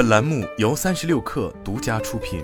本栏目由三十六氪独家出品。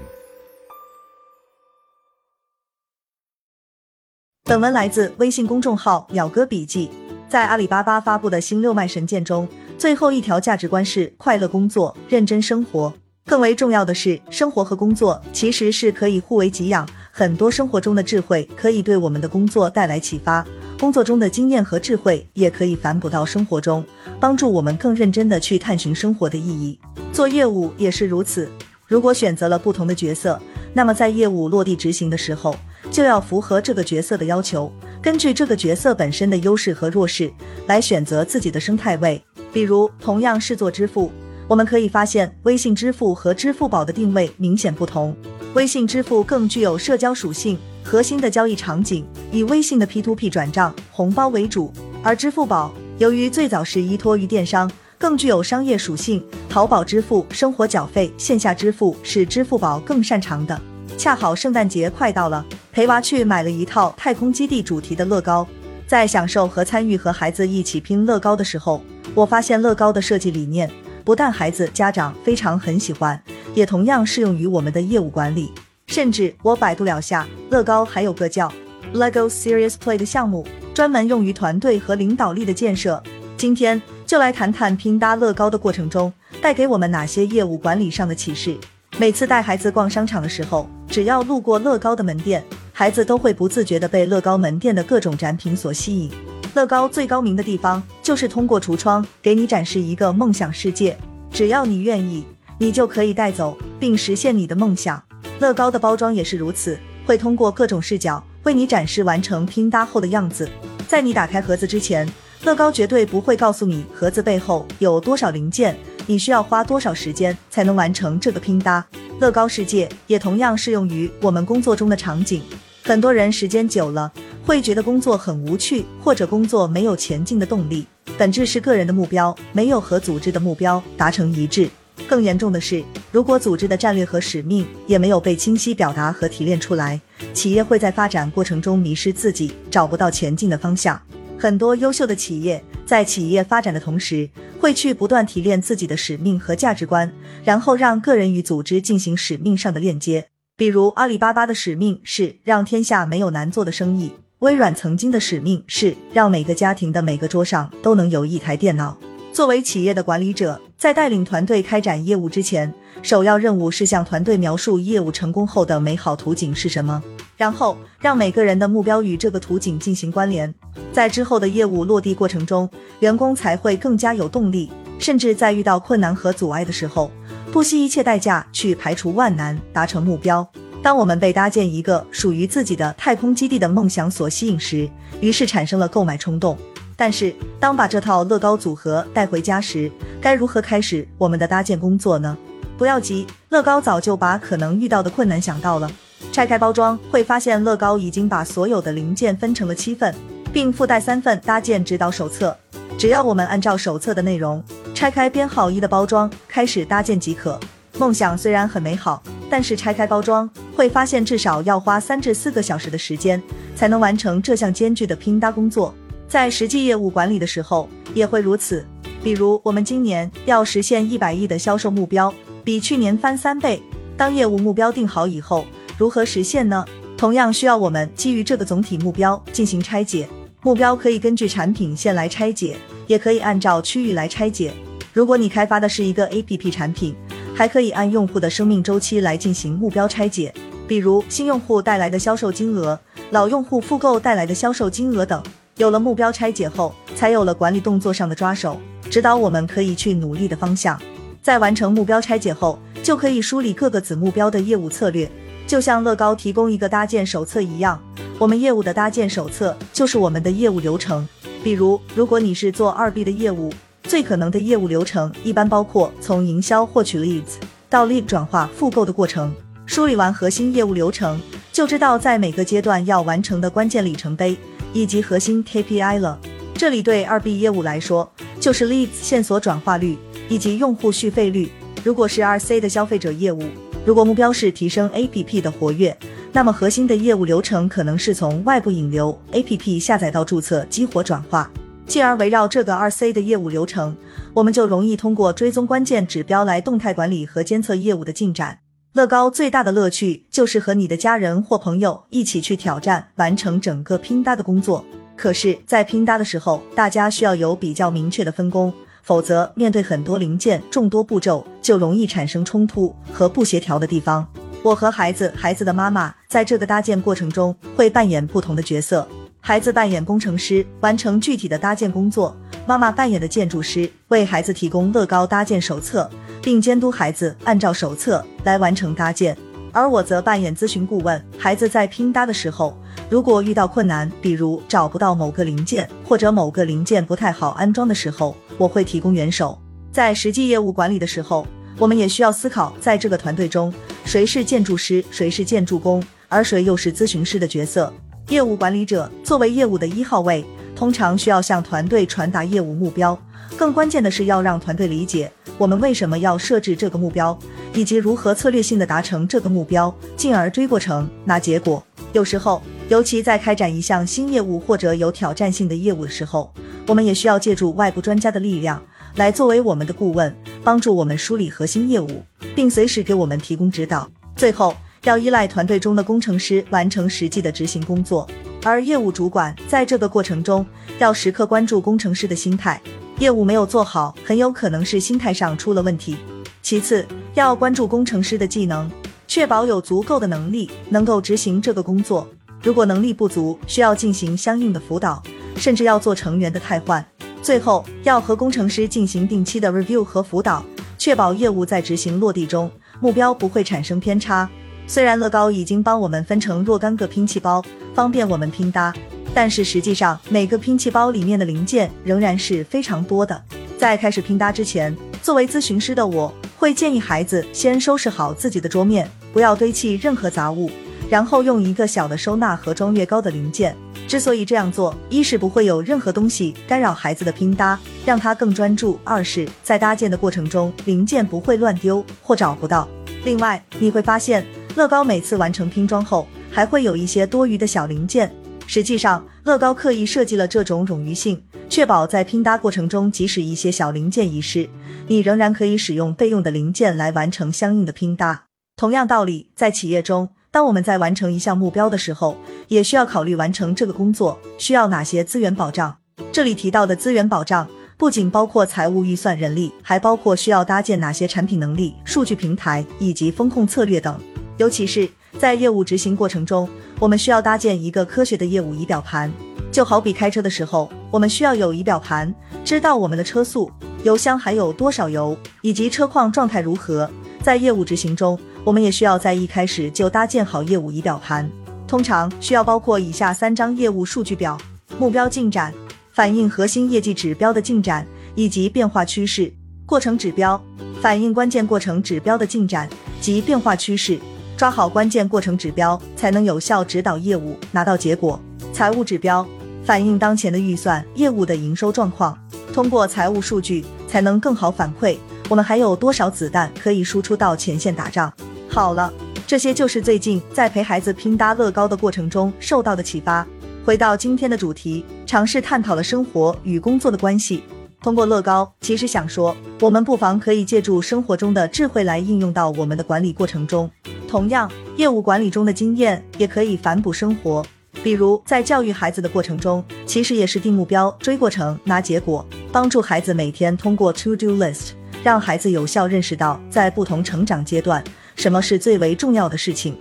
本文来自微信公众号“鸟哥笔记”。在阿里巴巴发布的新六脉神剑中，最后一条价值观是快乐工作，认真生活。更为重要的是，生活和工作其实是可以互为给养。很多生活中的智慧可以对我们的工作带来启发，工作中的经验和智慧也可以反哺到生活中，帮助我们更认真的去探寻生活的意义。做业务也是如此。如果选择了不同的角色，那么在业务落地执行的时候，就要符合这个角色的要求，根据这个角色本身的优势和弱势来选择自己的生态位。比如，同样是做支付，我们可以发现微信支付和支付宝的定位明显不同。微信支付更具有社交属性，核心的交易场景以微信的 P to P 转账、红包为主，而支付宝由于最早是依托于电商，更具有商业属性。淘宝支付、生活缴费、线下支付是支付宝更擅长的。恰好圣诞节快到了，陪娃去买了一套太空基地主题的乐高，在享受和参与和孩子一起拼乐高的时候，我发现乐高的设计理念不但孩子家长非常很喜欢。也同样适用于我们的业务管理，甚至我百度了下，乐高还有个叫 Lego Serious Play 的项目，专门用于团队和领导力的建设。今天就来谈谈拼搭乐高的过程中带给我们哪些业务管理上的启示。每次带孩子逛商场的时候，只要路过乐高的门店，孩子都会不自觉地被乐高门店的各种展品所吸引。乐高最高明的地方就是通过橱窗给你展示一个梦想世界，只要你愿意。你就可以带走并实现你的梦想。乐高的包装也是如此，会通过各种视角为你展示完成拼搭后的样子。在你打开盒子之前，乐高绝对不会告诉你盒子背后有多少零件，你需要花多少时间才能完成这个拼搭。乐高世界也同样适用于我们工作中的场景。很多人时间久了会觉得工作很无趣，或者工作没有前进的动力，本质是个人的目标没有和组织的目标达成一致。更严重的是，如果组织的战略和使命也没有被清晰表达和提炼出来，企业会在发展过程中迷失自己，找不到前进的方向。很多优秀的企业在企业发展的同时，会去不断提炼自己的使命和价值观，然后让个人与组织进行使命上的链接。比如，阿里巴巴的使命是让天下没有难做的生意；微软曾经的使命是让每个家庭的每个桌上都能有一台电脑。作为企业的管理者，在带领团队开展业务之前，首要任务是向团队描述业务成功后的美好图景是什么，然后让每个人的目标与这个图景进行关联。在之后的业务落地过程中，员工才会更加有动力，甚至在遇到困难和阻碍的时候，不惜一切代价去排除万难，达成目标。当我们被搭建一个属于自己的太空基地的梦想所吸引时，于是产生了购买冲动。但是，当把这套乐高组合带回家时，该如何开始我们的搭建工作呢？不要急，乐高早就把可能遇到的困难想到了。拆开包装，会发现乐高已经把所有的零件分成了七份，并附带三份搭建指导手册。只要我们按照手册的内容，拆开编号一的包装，开始搭建即可。梦想虽然很美好，但是拆开包装，会发现至少要花三至四个小时的时间，才能完成这项艰巨的拼搭工作。在实际业务管理的时候也会如此。比如，我们今年要实现一百亿的销售目标，比去年翻三倍。当业务目标定好以后，如何实现呢？同样需要我们基于这个总体目标进行拆解。目标可以根据产品线来拆解，也可以按照区域来拆解。如果你开发的是一个 APP 产品，还可以按用户的生命周期来进行目标拆解，比如新用户带来的销售金额、老用户复购带来的销售金额等。有了目标拆解后，才有了管理动作上的抓手，指导我们可以去努力的方向。在完成目标拆解后，就可以梳理各个子目标的业务策略，就像乐高提供一个搭建手册一样，我们业务的搭建手册就是我们的业务流程。比如，如果你是做二 B 的业务，最可能的业务流程一般包括从营销获取 leads 到 lead 转化复购的过程。梳理完核心业务流程，就知道在每个阶段要完成的关键里程碑。以及核心 KPI 了。这里对二 B 业务来说，就是 leads 线索转化率以及用户续费率。如果是二 C 的消费者业务，如果目标是提升 APP 的活跃，那么核心的业务流程可能是从外部引流 APP 下载到注册激活转化。进而围绕这个二 C 的业务流程，我们就容易通过追踪关键指标来动态管理和监测业务的进展。乐高最大的乐趣就是和你的家人或朋友一起去挑战完成整个拼搭的工作。可是，在拼搭的时候，大家需要有比较明确的分工，否则面对很多零件、众多步骤，就容易产生冲突和不协调的地方。我和孩子、孩子的妈妈在这个搭建过程中会扮演不同的角色。孩子扮演工程师，完成具体的搭建工作；妈妈扮演的建筑师，为孩子提供乐高搭建手册，并监督孩子按照手册来完成搭建。而我则扮演咨询顾问。孩子在拼搭的时候，如果遇到困难，比如找不到某个零件，或者某个零件不太好安装的时候，我会提供援手。在实际业务管理的时候，我们也需要思考，在这个团队中，谁是建筑师，谁是建筑工，而谁又是咨询师的角色。业务管理者作为业务的一号位，通常需要向团队传达业务目标。更关键的是要让团队理解我们为什么要设置这个目标，以及如何策略性的达成这个目标，进而追过程拿结果。有时候，尤其在开展一项新业务或者有挑战性的业务的时候，我们也需要借助外部专家的力量来作为我们的顾问，帮助我们梳理核心业务，并随时给我们提供指导。最后。要依赖团队中的工程师完成实际的执行工作，而业务主管在这个过程中要时刻关注工程师的心态。业务没有做好，很有可能是心态上出了问题。其次，要关注工程师的技能，确保有足够的能力能够执行这个工作。如果能力不足，需要进行相应的辅导，甚至要做成员的汰换。最后，要和工程师进行定期的 review 和辅导，确保业务在执行落地中目标不会产生偏差。虽然乐高已经帮我们分成若干个拼砌包，方便我们拼搭，但是实际上每个拼砌包里面的零件仍然是非常多的。在开始拼搭之前，作为咨询师的我会建议孩子先收拾好自己的桌面，不要堆砌任何杂物，然后用一个小的收纳盒装越高的零件。之所以这样做，一是不会有任何东西干扰孩子的拼搭，让他更专注；二是，在搭建的过程中，零件不会乱丢或找不到。另外，你会发现。乐高每次完成拼装后，还会有一些多余的小零件。实际上，乐高刻意设计了这种冗余性，确保在拼搭过程中，即使一些小零件遗失，你仍然可以使用备用的零件来完成相应的拼搭。同样道理，在企业中，当我们在完成一项目标的时候，也需要考虑完成这个工作需要哪些资源保障。这里提到的资源保障，不仅包括财务预算、人力，还包括需要搭建哪些产品能力、数据平台以及风控策略等。尤其是在业务执行过程中，我们需要搭建一个科学的业务仪表盘。就好比开车的时候，我们需要有仪表盘，知道我们的车速、油箱还有多少油，以及车况状态如何。在业务执行中，我们也需要在一开始就搭建好业务仪表盘。通常需要包括以下三张业务数据表：目标进展，反映核心业绩指标的进展以及变化趋势；过程指标，反映关键过程指标的进展及变化趋势。抓好关键过程指标，才能有效指导业务拿到结果。财务指标反映当前的预算、业务的营收状况，通过财务数据才能更好反馈我们还有多少子弹可以输出到前线打仗。好了，这些就是最近在陪孩子拼搭乐高的过程中受到的启发。回到今天的主题，尝试探讨了生活与工作的关系。通过乐高，其实想说，我们不妨可以借助生活中的智慧来应用到我们的管理过程中。同样，业务管理中的经验也可以反哺生活。比如，在教育孩子的过程中，其实也是定目标、追过程、拿结果，帮助孩子每天通过 To Do List，让孩子有效认识到在不同成长阶段，什么是最为重要的事情。